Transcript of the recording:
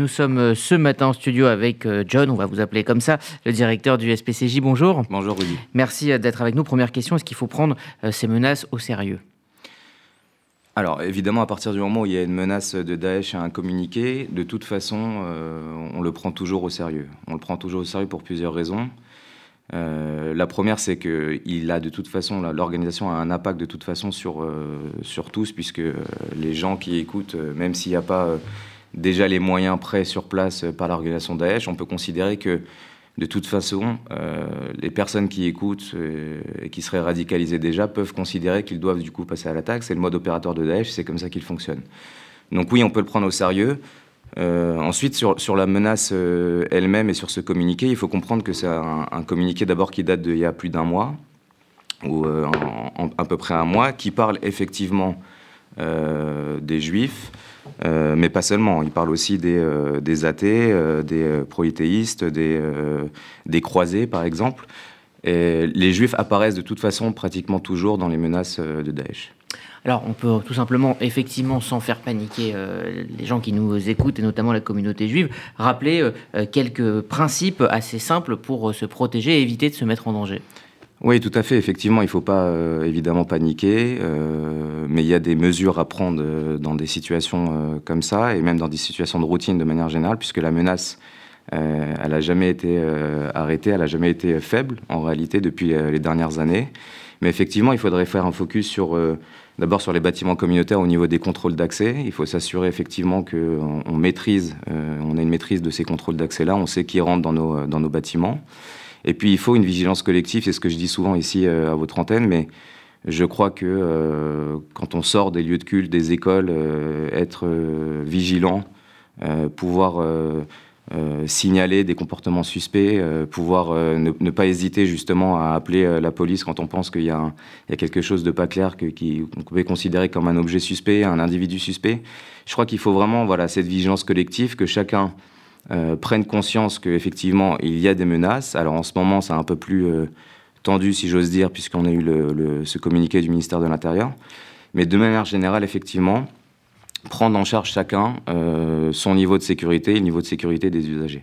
nous sommes ce matin en studio avec John, on va vous appeler comme ça, le directeur du SPCJ. Bonjour. Bonjour Rudy. Merci d'être avec nous. Première question, est-ce qu'il faut prendre ces menaces au sérieux? Alors évidemment, à partir du moment où il y a une menace de Daesh à un communiqué, de toute façon, on le prend toujours au sérieux. On le prend toujours au sérieux pour plusieurs raisons. Euh, la première, c'est qu'il a de toute façon, l'organisation a un impact de toute façon sur, euh, sur tous, puisque euh, les gens qui écoutent, même s'il n'y a pas déjà les moyens prêts sur place par l'organisation Daesh, on peut considérer que de toute façon, les personnes qui écoutent et qui seraient radicalisées déjà peuvent considérer qu'ils doivent du coup passer à l'attaque. C'est le mode opérateur de Daesh, c'est comme ça qu'il fonctionne. Donc oui, on peut le prendre au sérieux. Euh, ensuite, sur, la menace euh, elle-même et sur ce communiqué, il faut comprendre que c'est un, communiqué d'abord qui date d'il y a plus d'un mois, ou euh, à peu près un mois, qui parle effectivement des juifs, mais pas seulement. Il parle aussi des, athées, des prolythéistes, des, des croisés, par exemple. Et les juifs apparaissent de toute façon pratiquement toujours dans les menaces de Daesh. Alors, on peut tout simplement, effectivement, sans faire paniquer euh, les gens qui nous écoutent, et notamment la communauté juive, rappeler euh, euh, quelques principes assez simples pour se protéger et éviter de se mettre en danger. Oui, tout à fait. Effectivement, il ne faut pas évidemment paniquer, mais il y a des mesures à prendre dans des situations comme ça, et même dans des situations de routine de manière générale, puisque la menace, elle n'a jamais été arrêtée, elle n'a jamais été faible, en réalité, depuis les dernières années. Mais effectivement, il faudrait faire un focus sur D'abord sur les bâtiments communautaires au niveau des contrôles d'accès. Il faut s'assurer effectivement qu'on on maîtrise, euh, on a une maîtrise de ces contrôles d'accès-là, on sait qui rentre dans nos, dans nos bâtiments. Et puis il faut une vigilance collective, c'est ce que je dis souvent ici euh, à votre antenne, mais je crois que euh, quand on sort des lieux de culte, des écoles, être vigilant, pouvoir euh, signaler des comportements suspects, euh, pouvoir euh, ne, pas hésiter justement à appeler la police quand on pense qu'il y, a quelque chose de pas clair qu'on qui, peut considérer comme un objet suspect, un individu suspect. Je crois qu'il faut vraiment voilà, cette vigilance collective, que chacun prenne conscience qu'effectivement il y a des menaces. Alors en ce moment c'est un peu plus tendu si j'ose dire, puisqu'on a eu ce communiqué du ministère de l'Intérieur. Mais de manière générale, effectivement, prendre en charge chacun euh, son niveau de sécurité et le niveau de sécurité des usagers.